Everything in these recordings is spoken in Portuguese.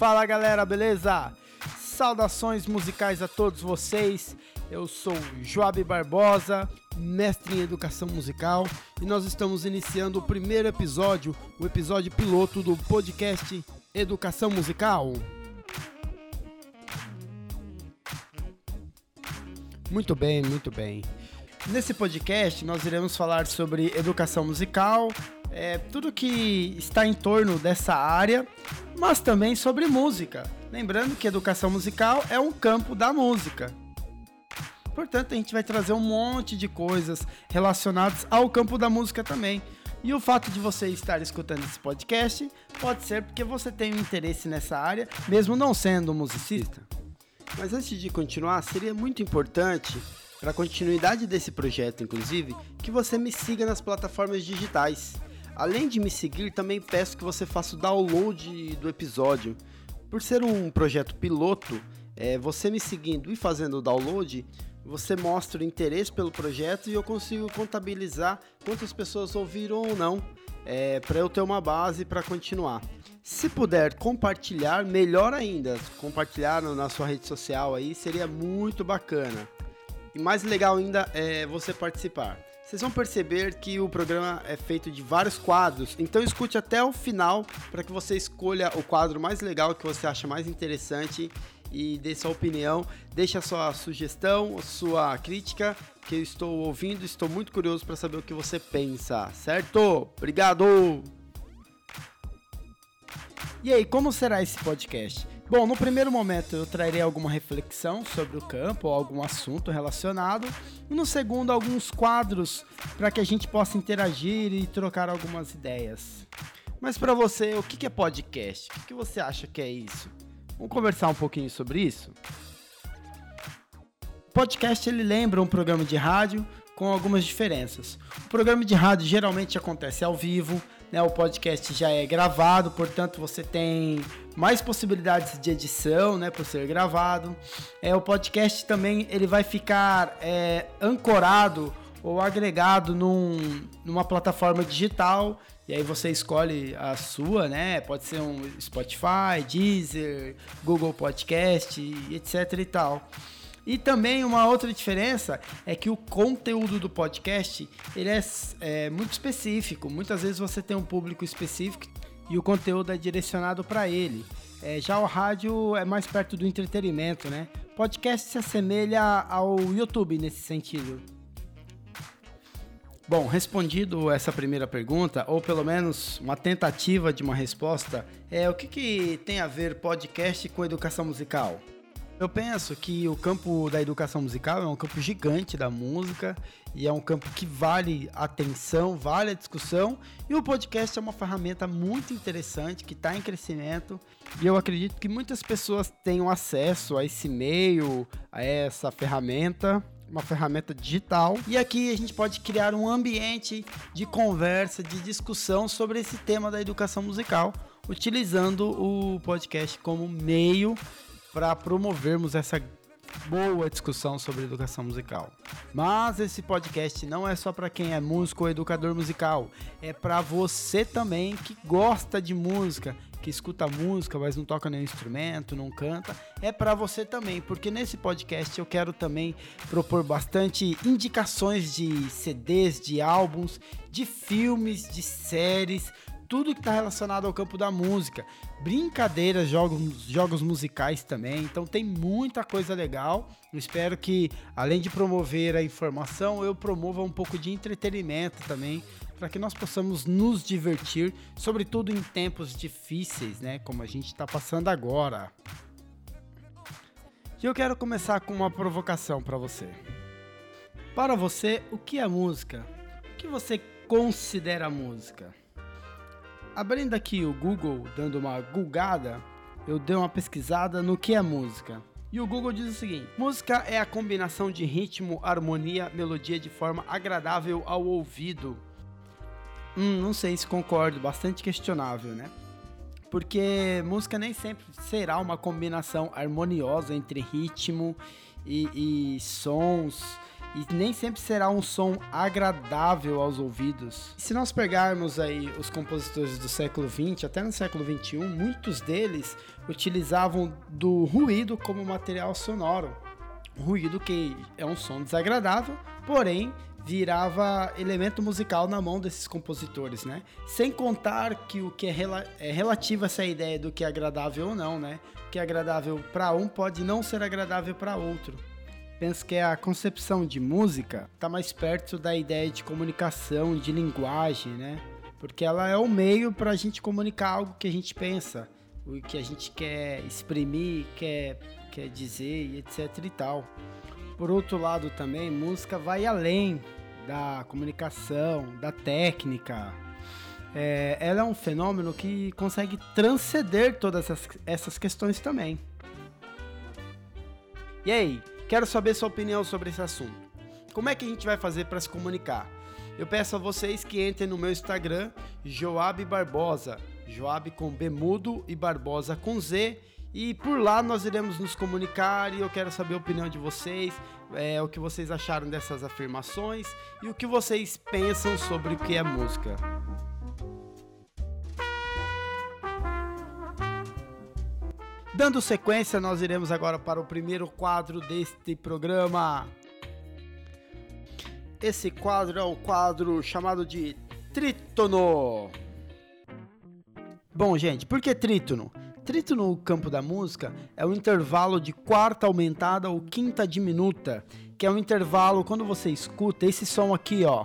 Fala galera, beleza? Saudações musicais a todos vocês. Eu sou Joab Barbosa, mestre em educação musical, e nós estamos iniciando o primeiro episódio, o episódio piloto do podcast Educação Musical. Muito bem, muito bem. Nesse podcast nós iremos falar sobre educação musical, é, tudo que está em torno dessa área, mas também sobre música. Lembrando que educação musical é um campo da música. Portanto, a gente vai trazer um monte de coisas relacionadas ao campo da música também. E o fato de você estar escutando esse podcast pode ser porque você tem um interesse nessa área, mesmo não sendo um musicista. Mas antes de continuar, seria muito importante, para a continuidade desse projeto, inclusive, que você me siga nas plataformas digitais. Além de me seguir, também peço que você faça o download do episódio. Por ser um projeto piloto, é, você me seguindo e fazendo o download, você mostra o interesse pelo projeto e eu consigo contabilizar quantas pessoas ouviram ou não, é, para eu ter uma base para continuar. Se puder compartilhar, melhor ainda. Compartilhar na sua rede social aí seria muito bacana. E mais legal ainda é você participar. Vocês vão perceber que o programa é feito de vários quadros, então escute até o final para que você escolha o quadro mais legal que você acha mais interessante e dê sua opinião, deixe a sua sugestão, sua crítica, que eu estou ouvindo, estou muito curioso para saber o que você pensa, certo? Obrigado! E aí, como será esse podcast? Bom, no primeiro momento eu trarei alguma reflexão sobre o campo ou algum assunto relacionado, e no segundo, alguns quadros para que a gente possa interagir e trocar algumas ideias. Mas para você, o que é podcast? O que você acha que é isso? Vamos conversar um pouquinho sobre isso? Podcast ele lembra um programa de rádio com algumas diferenças. O programa de rádio geralmente acontece ao vivo, né? O podcast já é gravado, portanto você tem mais possibilidades de edição, né, por ser gravado. É, o podcast também ele vai ficar é, ancorado ou agregado num, numa plataforma digital e aí você escolhe a sua, né? Pode ser um Spotify, Deezer, Google Podcast, etc e tal. E também uma outra diferença é que o conteúdo do podcast ele é, é muito específico. Muitas vezes você tem um público específico e o conteúdo é direcionado para ele. É, já o rádio é mais perto do entretenimento, né? Podcast se assemelha ao YouTube nesse sentido. Bom, respondido essa primeira pergunta, ou pelo menos uma tentativa de uma resposta, é o que, que tem a ver podcast com educação musical? Eu penso que o campo da educação musical é um campo gigante da música e é um campo que vale atenção, vale a discussão. E o podcast é uma ferramenta muito interessante que está em crescimento e eu acredito que muitas pessoas tenham acesso a esse meio, a essa ferramenta uma ferramenta digital. E aqui a gente pode criar um ambiente de conversa, de discussão sobre esse tema da educação musical, utilizando o podcast como meio para promovermos essa boa discussão sobre educação musical. Mas esse podcast não é só para quem é músico ou educador musical, é para você também que gosta de música, que escuta música, mas não toca nenhum instrumento, não canta, é para você também, porque nesse podcast eu quero também propor bastante indicações de CDs, de álbuns, de filmes, de séries, tudo que está relacionado ao campo da música. Brincadeiras, jogos, jogos musicais também. Então tem muita coisa legal. Eu espero que, além de promover a informação, eu promova um pouco de entretenimento também. Para que nós possamos nos divertir, sobretudo em tempos difíceis, né? Como a gente está passando agora. E eu quero começar com uma provocação para você. Para você, o que é música? O que você considera música? Abrindo aqui o Google, dando uma gulgada, eu dei uma pesquisada no que é música. E o Google diz o seguinte: música é a combinação de ritmo, harmonia, melodia de forma agradável ao ouvido. Hum, não sei se concordo, bastante questionável, né? Porque música nem sempre será uma combinação harmoniosa entre ritmo e, e sons e nem sempre será um som agradável aos ouvidos. Se nós pegarmos aí os compositores do século XX até no século XXI, muitos deles utilizavam do ruído como material sonoro. Ruído que é um som desagradável, porém virava elemento musical na mão desses compositores, né? Sem contar que o que é, rela é relativo a essa ideia do que é agradável ou não, né? O que é agradável para um pode não ser agradável para outro. Penso que a concepção de música está mais perto da ideia de comunicação, de linguagem, né? Porque ela é o meio para a gente comunicar algo que a gente pensa, o que a gente quer exprimir, quer, quer dizer, e etc e tal. Por outro lado também, música vai além da comunicação, da técnica. É, ela é um fenômeno que consegue transcender todas essas, essas questões também. E aí, quero saber sua opinião sobre esse assunto. Como é que a gente vai fazer para se comunicar? Eu peço a vocês que entrem no meu Instagram, Joab Barbosa, Joab com B mudo e Barbosa com Z, e por lá nós iremos nos comunicar e eu quero saber a opinião de vocês, é, o que vocês acharam dessas afirmações e o que vocês pensam sobre o que é música. Dando sequência, nós iremos agora para o primeiro quadro deste programa. Esse quadro é o quadro chamado de Trítono. Bom, gente, por que trítono? Trito no campo da música é o intervalo de quarta aumentada ou quinta diminuta, que é um intervalo quando você escuta esse som aqui, ó.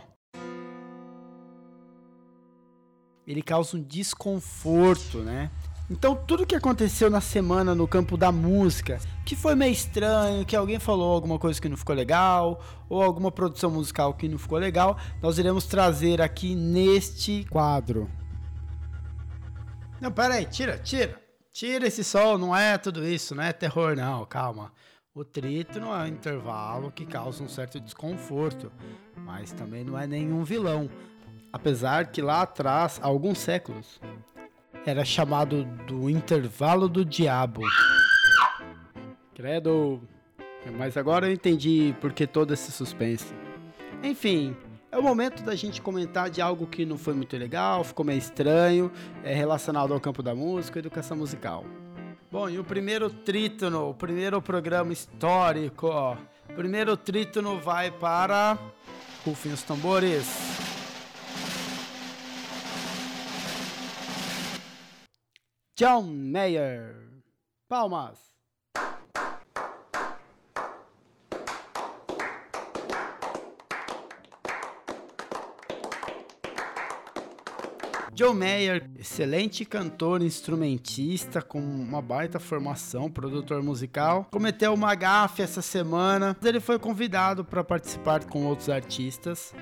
Ele causa um desconforto, né? Então, tudo que aconteceu na semana no campo da música, que foi meio estranho, que alguém falou alguma coisa que não ficou legal, ou alguma produção musical que não ficou legal, nós iremos trazer aqui neste quadro. Não, pera aí, tira, tira. Tira esse sol, não é tudo isso, não é terror, não, calma. O trítono é um intervalo que causa um certo desconforto, mas também não é nenhum vilão. Apesar que lá atrás, há alguns séculos, era chamado do intervalo do diabo. Credo! Mas agora eu entendi por que todo esse suspense. Enfim, é o momento da gente comentar de algo que não foi muito legal, ficou meio estranho, é relacionado ao campo da música, educação musical. Bom, e o primeiro trítono, o primeiro programa histórico, ó. O primeiro trítono vai para Rufem os tambores. John Mayer. Palmas. Joe Mayer, excelente cantor, instrumentista, com uma baita formação, produtor musical, cometeu uma gafe essa semana. Ele foi convidado para participar com outros artistas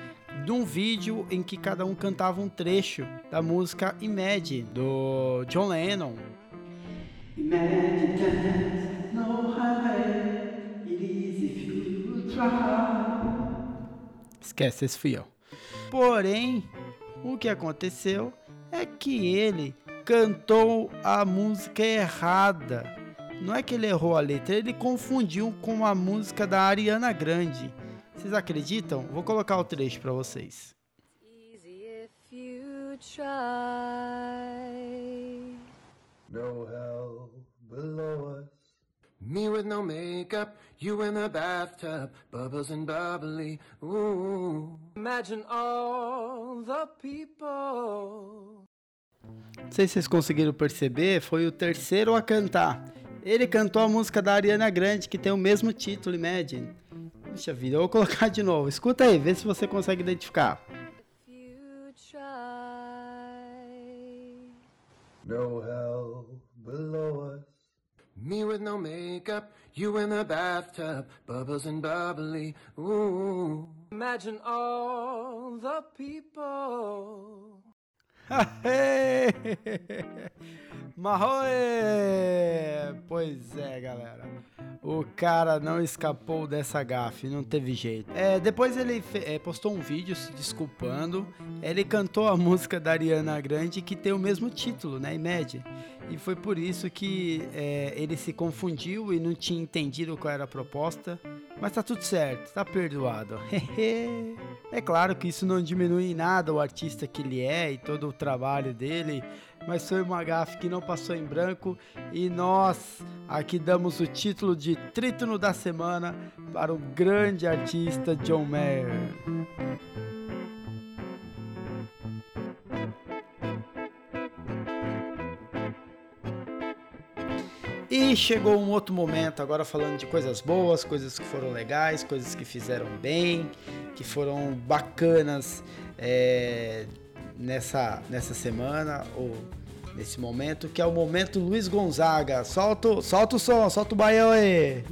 de um vídeo em que cada um cantava um trecho da música Imagine, do John Lennon. Imagine no highway, it is if you try. Esquece, esse fui eu. Porém, o que aconteceu é que ele cantou a música errada. Não é que ele errou a letra, ele confundiu com a música da Ariana Grande. Vocês acreditam? Vou colocar o trecho para vocês. No hell below us. Me with no makeup, you in the bathtub, bubbles and bubbly. Ooh. Imagine all the people não sei se vocês conseguiram perceber, foi o terceiro a cantar. Ele cantou a música da Ariana Grande, que tem o mesmo título, Imagine. Puxa vida, eu vou colocar de novo. Escuta aí, vê se você consegue identificar. No hell below us. Me with no makeup, you in the bathtub, bubbles and bubbly. Ooh. Imagine all the people Marroe! Pois é, galera. O cara não escapou dessa gafe, não teve jeito. É, depois ele é, postou um vídeo se desculpando. Ele cantou a música da Ariana Grande que tem o mesmo título, né? Imagine. E foi por isso que é, ele se confundiu e não tinha entendido qual era a proposta. Mas tá tudo certo, tá perdoado. é claro que isso não diminui em nada o artista que ele é e todo o trabalho dele mas foi uma gafe que não passou em branco e nós aqui damos o título de Trítono da Semana para o grande artista John Mayer. E chegou um outro momento, agora falando de coisas boas, coisas que foram legais, coisas que fizeram bem, que foram bacanas é, nessa, nessa semana ou nesse momento, que é o momento Luiz Gonzaga. Solta, solta o som, solta o baião aí.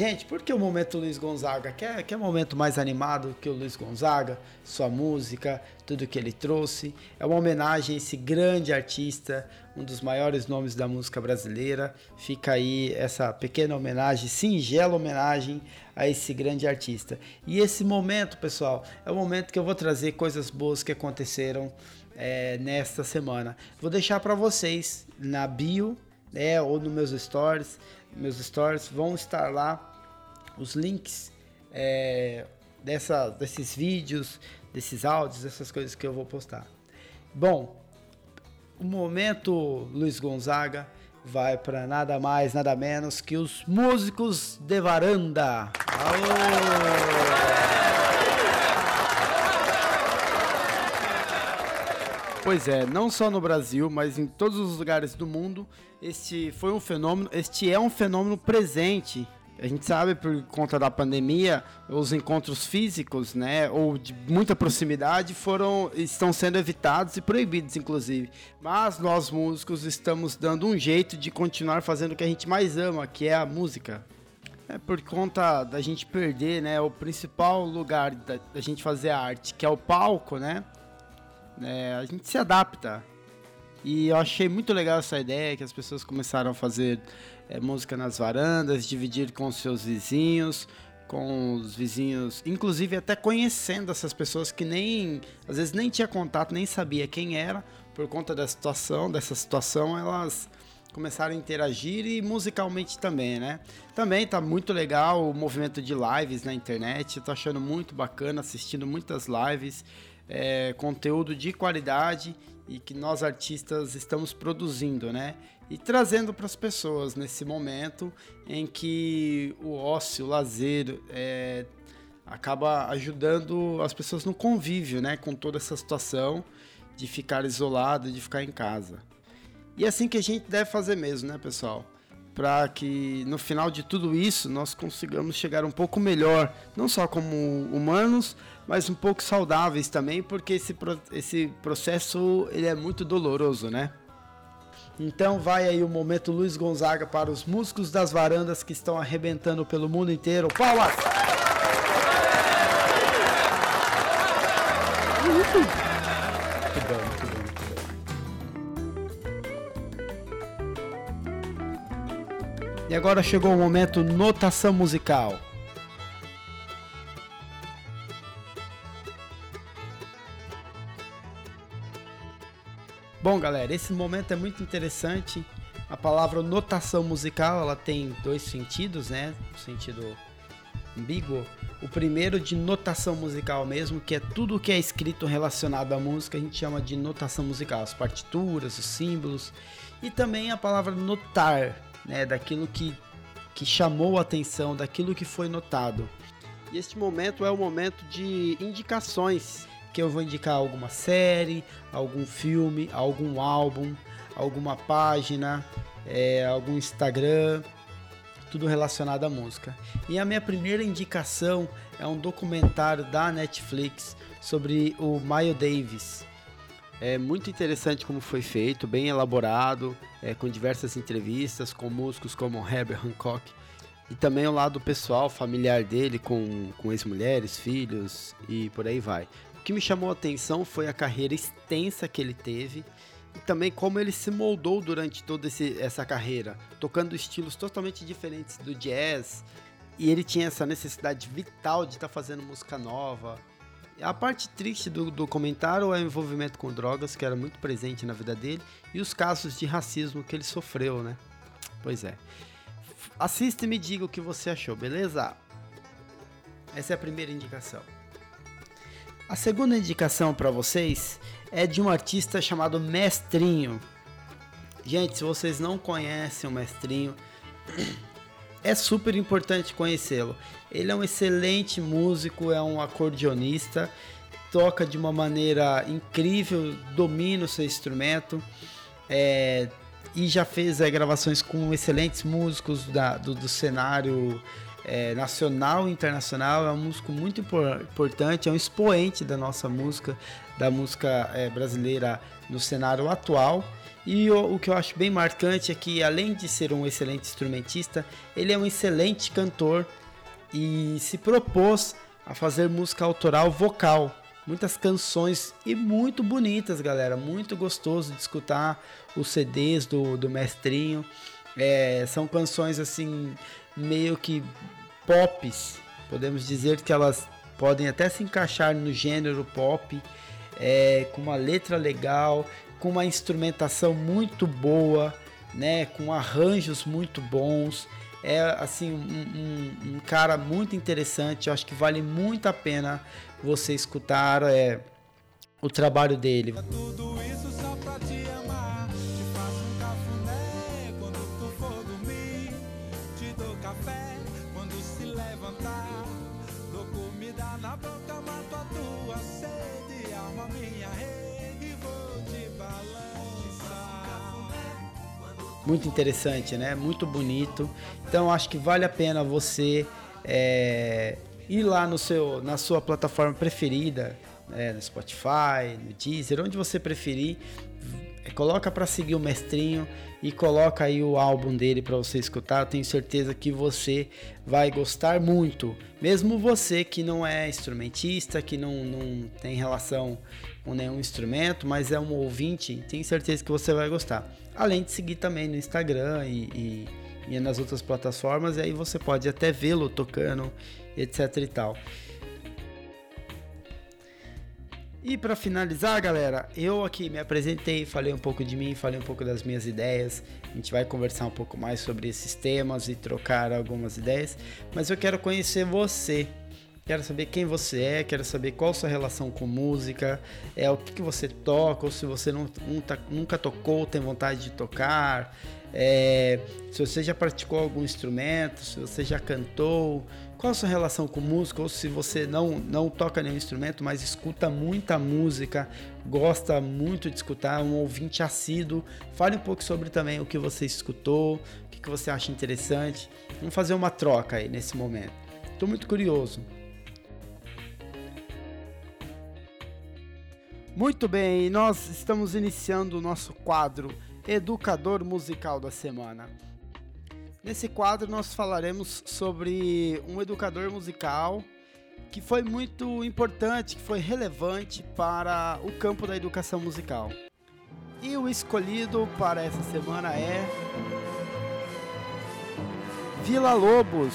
Gente, por que o momento Luiz Gonzaga? Quer, quer momento mais animado que o Luiz Gonzaga? Sua música, tudo que ele trouxe. É uma homenagem a esse grande artista, um dos maiores nomes da música brasileira. Fica aí essa pequena homenagem, singela homenagem a esse grande artista. E esse momento, pessoal, é o momento que eu vou trazer coisas boas que aconteceram é, nesta semana. Vou deixar para vocês na bio, né, ou nos meus stories. Meus stories vão estar lá os links é, dessa, desses vídeos, desses áudios, dessas coisas que eu vou postar. Bom, o momento Luiz Gonzaga vai para nada mais, nada menos que os músicos de varanda. Pois é, não só no Brasil, mas em todos os lugares do mundo, este foi um fenômeno, este é um fenômeno presente a gente sabe por conta da pandemia, os encontros físicos, né, ou de muita proximidade foram estão sendo evitados e proibidos inclusive. Mas nós músicos estamos dando um jeito de continuar fazendo o que a gente mais ama, que é a música. É por conta da gente perder, né, o principal lugar da, da gente fazer arte, que é o palco, né? É, a gente se adapta. E eu achei muito legal essa ideia que as pessoas começaram a fazer é, música nas varandas, dividir com seus vizinhos, com os vizinhos, inclusive até conhecendo essas pessoas que nem às vezes nem tinha contato, nem sabia quem era, por conta da situação, dessa situação, elas começaram a interagir e musicalmente também, né? Também tá muito legal o movimento de lives na internet, tô achando muito bacana, assistindo muitas lives, é, conteúdo de qualidade e que nós artistas estamos produzindo, né? E trazendo para as pessoas nesse momento em que o ócio, o lazer, é, acaba ajudando as pessoas no convívio, né? Com toda essa situação de ficar isolado, de ficar em casa. E é assim que a gente deve fazer mesmo, né, pessoal? Para que no final de tudo isso nós consigamos chegar um pouco melhor, não só como humanos, mas um pouco saudáveis também, porque esse, esse processo ele é muito doloroso, né? Então vai aí o momento Luiz Gonzaga para os músicos das varandas que estão arrebentando pelo mundo inteiro. Palmas! Muito E agora chegou o momento notação musical. Bom, galera, esse momento é muito interessante. A palavra notação musical, ela tem dois sentidos, né? O sentido ambíguo. O primeiro de notação musical mesmo, que é tudo que é escrito relacionado à música, a gente chama de notação musical, as partituras, os símbolos. E também a palavra notar, né? Daquilo que, que chamou a atenção, daquilo que foi notado. E este momento é o momento de indicações que eu vou indicar alguma série, algum filme, algum álbum, alguma página, é, algum Instagram, tudo relacionado à música. E a minha primeira indicação é um documentário da Netflix sobre o Miles Davis. É muito interessante como foi feito, bem elaborado, é, com diversas entrevistas com músicos como Herbert Hancock e também o lado pessoal, familiar dele, com, com ex-mulheres, filhos e por aí vai. O que me chamou a atenção foi a carreira extensa que ele teve e também como ele se moldou durante toda esse, essa carreira, tocando estilos totalmente diferentes do jazz. E ele tinha essa necessidade vital de estar tá fazendo música nova. A parte triste do documentário é o envolvimento com drogas, que era muito presente na vida dele, e os casos de racismo que ele sofreu, né? Pois é. Assista e me diga o que você achou, beleza? Essa é a primeira indicação. A segunda indicação para vocês é de um artista chamado Mestrinho. Gente, se vocês não conhecem o Mestrinho, é super importante conhecê-lo. Ele é um excelente músico, é um acordeonista, toca de uma maneira incrível, domina o seu instrumento é, e já fez é, gravações com excelentes músicos da, do, do cenário é, nacional e internacional, é um músico muito importante, é um expoente da nossa música, da música é, brasileira no cenário atual. E o, o, que eu acho bem marcante é que, além de ser um excelente instrumentista, ele é um excelente cantor e se propôs a fazer música autoral vocal. Muitas canções e muito bonitas, galera. Muito gostoso de escutar os CDs do, do Mestrinho. É, são canções assim meio que pops. Podemos dizer que elas podem até se encaixar no gênero pop, é, com uma letra legal, com uma instrumentação muito boa, né, com arranjos muito bons. É assim um, um, um cara muito interessante. Eu acho que vale muito a pena você escutar é, o trabalho dele. Tudo isso Muito interessante, né? Muito bonito. Então acho que vale a pena você é, ir lá no seu, na sua plataforma preferida é, no Spotify, no Deezer, onde você preferir. É, coloca para seguir o mestrinho e coloca aí o álbum dele para você escutar. Eu tenho certeza que você vai gostar muito. Mesmo você que não é instrumentista, que não, não tem relação com nenhum instrumento, mas é um ouvinte, tenho certeza que você vai gostar. Além de seguir também no Instagram e, e, e nas outras plataformas, e aí você pode até vê-lo tocando, etc e tal. E para finalizar, galera, eu aqui me apresentei, falei um pouco de mim, falei um pouco das minhas ideias. A gente vai conversar um pouco mais sobre esses temas e trocar algumas ideias, mas eu quero conhecer você. Quero saber quem você é, quero saber qual sua relação com música, é o que, que você toca, ou se você não, nunca, nunca tocou, tem vontade de tocar, é, se você já praticou algum instrumento, se você já cantou, qual a sua relação com música, ou se você não, não toca nenhum instrumento, mas escuta muita música, gosta muito de escutar, um ouvinte assíduo, fale um pouco sobre também o que você escutou, o que, que você acha interessante. Vamos fazer uma troca aí nesse momento. Estou muito curioso. Muito bem, nós estamos iniciando o nosso quadro Educador Musical da Semana. Nesse quadro nós falaremos sobre um educador musical que foi muito importante, que foi relevante para o campo da educação musical. E o escolhido para essa semana é Vila Lobos,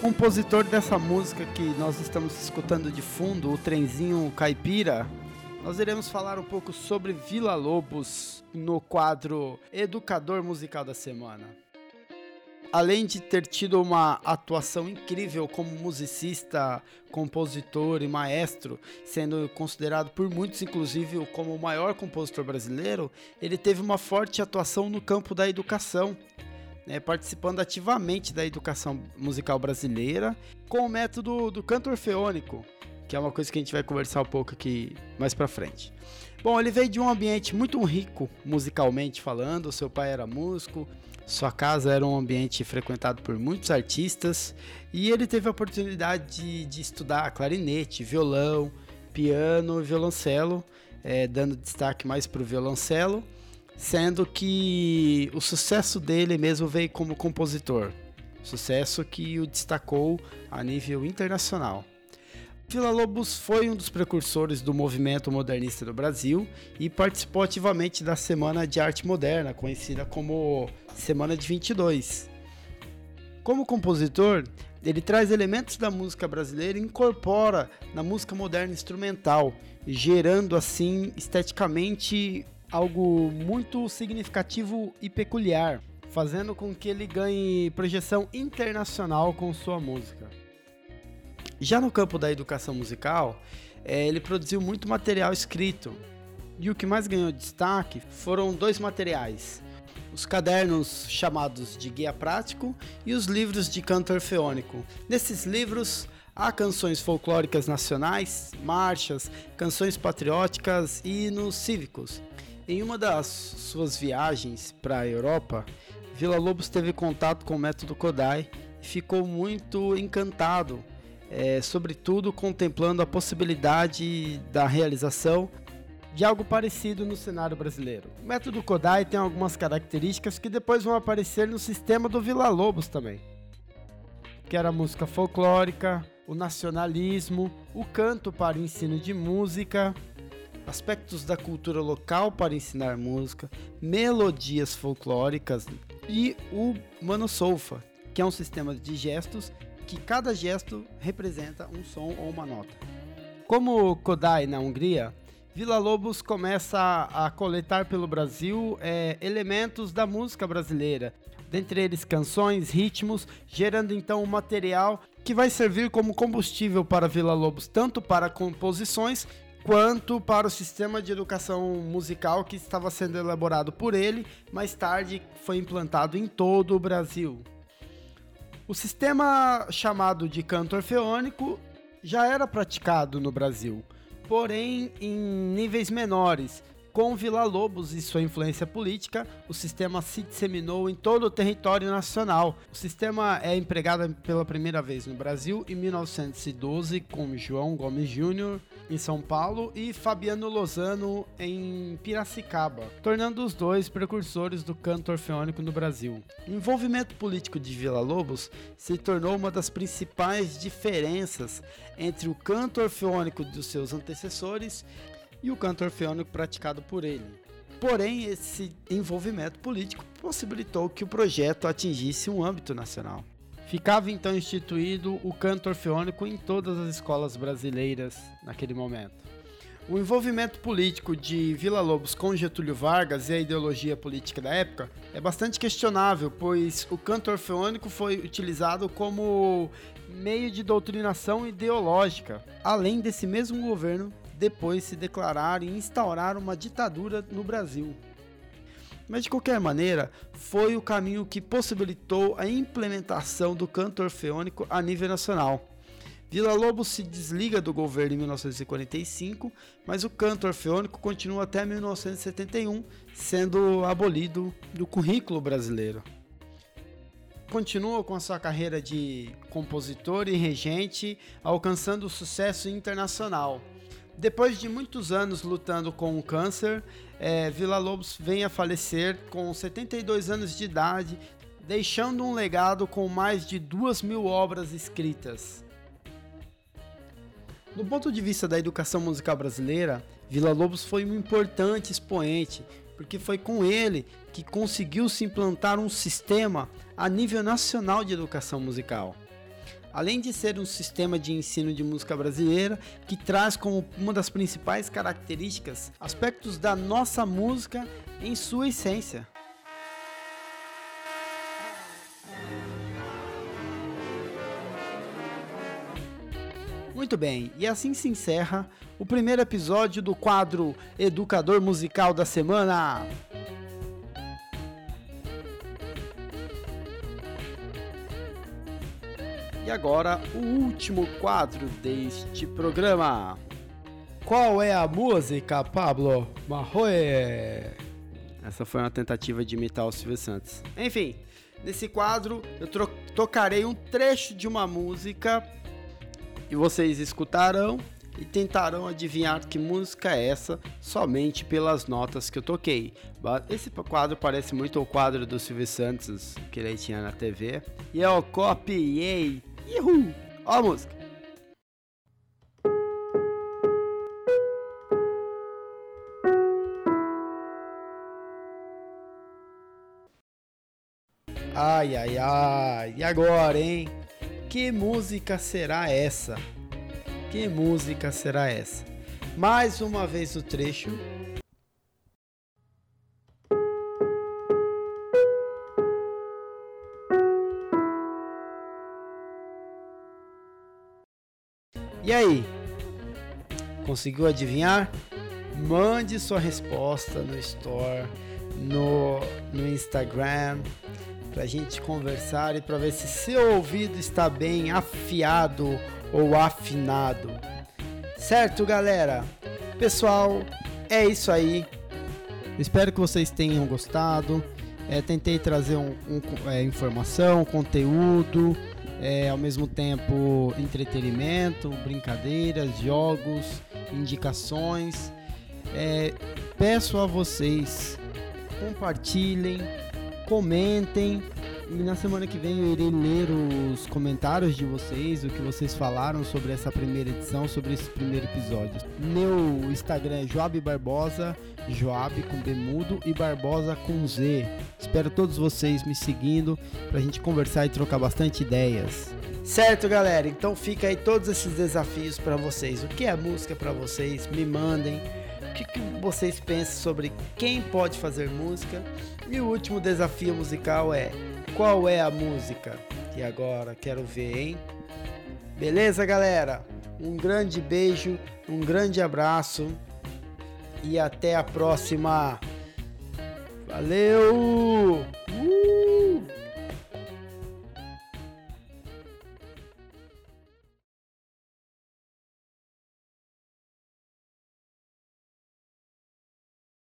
compositor dessa música que nós estamos escutando de fundo, o trenzinho caipira nós iremos falar um pouco sobre Vila Lobos no quadro Educador Musical da Semana. Além de ter tido uma atuação incrível como musicista, compositor e maestro, sendo considerado por muitos, inclusive, como o maior compositor brasileiro, ele teve uma forte atuação no campo da educação, né, participando ativamente da educação musical brasileira com o método do canto orfeônico, que é uma coisa que a gente vai conversar um pouco aqui mais para frente. Bom, ele veio de um ambiente muito rico musicalmente falando. Seu pai era músico, sua casa era um ambiente frequentado por muitos artistas e ele teve a oportunidade de, de estudar clarinete, violão, piano e violoncelo, é, dando destaque mais para o violoncelo, sendo que o sucesso dele mesmo veio como compositor, sucesso que o destacou a nível internacional. Vila Lobos foi um dos precursores do movimento modernista do Brasil e participou ativamente da Semana de Arte Moderna, conhecida como Semana de 22. Como compositor, ele traz elementos da música brasileira e incorpora na música moderna instrumental, gerando assim esteticamente algo muito significativo e peculiar, fazendo com que ele ganhe projeção internacional com sua música. Já no campo da educação musical, é, ele produziu muito material escrito. E o que mais ganhou destaque foram dois materiais: os cadernos chamados de guia prático e os livros de canto orfeônico. Nesses livros há canções folclóricas nacionais, marchas, canções patrióticas e hinos cívicos. Em uma das suas viagens para a Europa, Vila Lobos teve contato com o método Kodai e ficou muito encantado é, sobretudo contemplando a possibilidade da realização de algo parecido no cenário brasileiro. O método Kodai tem algumas características que depois vão aparecer no sistema do Vila Lobos também, que era a música folclórica, o nacionalismo, o canto para ensino de música, aspectos da cultura local para ensinar música, melodias folclóricas e o Manosolfa, que é um sistema de gestos que cada gesto representa um som ou uma nota. Como Kodai na Hungria, Vila Lobos começa a, coletar pelo Brasil é, elementos da música brasileira, dentre eles canções, ritmos, gerando então um material que vai servir como combustível para Vila Lobos, tanto para composições quanto para o sistema de educação musical que estava sendo elaborado por ele, mais tarde foi implantado em todo o Brasil. O sistema chamado de canto orfeônico já era praticado no Brasil, porém em níveis menores. Com Vila Lobos e sua influência política, o sistema se disseminou em todo o território nacional. O sistema é empregado pela primeira vez no Brasil em 1912 com João Gomes Júnior em São Paulo, e Fabiano Lozano em Piracicaba, tornando os dois precursores do canto orfeônico no Brasil. O envolvimento político de Vila Lobos se tornou uma das principais diferenças entre o canto orfeônico dos seus antecessores e o canto orfeônico praticado por ele. Porém, esse envolvimento político possibilitou que o projeto atingisse um âmbito nacional. Ficava então instituído o canto orfeônico em todas as escolas brasileiras naquele momento. O envolvimento político de Vila Lobos com Getúlio Vargas e a ideologia política da época é bastante questionável, pois o canto orfeônico foi utilizado como meio de doutrinação ideológica, além desse mesmo governo depois se declarar e instaurar uma ditadura no Brasil. Mas de qualquer maneira, foi o caminho que possibilitou a implementação do canto orfeônico a nível nacional. Vila Lobos se desliga do governo em 1945, mas o canto orfeônico continua até 1971, sendo abolido do currículo brasileiro. Continua com a sua carreira de compositor e regente, alcançando sucesso internacional. Depois de muitos anos lutando com o câncer, é, Vila Lobos vem a falecer com 72 anos de idade, deixando um legado com mais de duas mil obras escritas. Do ponto de vista da educação musical brasileira, Vila Lobos foi um importante expoente, porque foi com ele que conseguiu se implantar um sistema a nível nacional de educação musical além de ser um sistema de ensino de música brasileira que traz como uma das principais características aspectos da nossa música em sua essência. Muito bem, e assim se encerra o primeiro episódio do quadro Educador Musical da Semana. E agora, o último quadro deste programa. Qual é a música, Pablo Marroe? Essa foi uma tentativa de imitar o Silvio Santos. Enfim, nesse quadro eu tocarei um trecho de uma música e vocês escutarão e tentarão adivinhar que música é essa somente pelas notas que eu toquei. Esse quadro parece muito o quadro do Silvio Santos que ele tinha na TV. E eu copiei Ihu! Ó a música. Ai, ai, ai. E agora, hein? Que música será essa? Que música será essa? Mais uma vez o trecho E aí? Conseguiu adivinhar? Mande sua resposta no Store, no, no Instagram, para a gente conversar e para ver se seu ouvido está bem afiado ou afinado. Certo, galera? Pessoal, é isso aí. Espero que vocês tenham gostado. É, tentei trazer um, um, é, informação, conteúdo, é, ao mesmo tempo entretenimento, brincadeiras, jogos, indicações. É, peço a vocês compartilhem, comentem e na semana que vem eu irei ler os comentários de vocês, o que vocês falaram sobre essa primeira edição, sobre esse primeiro episódio. Meu Instagram é Joab Barbosa, Joab com B mudo e Barbosa com Z. Espero todos vocês me seguindo pra gente conversar e trocar bastante ideias. Certo, galera? Então fica aí todos esses desafios para vocês. O que é música para vocês? Me mandem que, que vocês pensam sobre quem pode fazer música. E o último desafio musical é qual é a música? E agora quero ver, hein? Beleza, galera? Um grande beijo, um grande abraço e até a próxima. Valeu! Uh!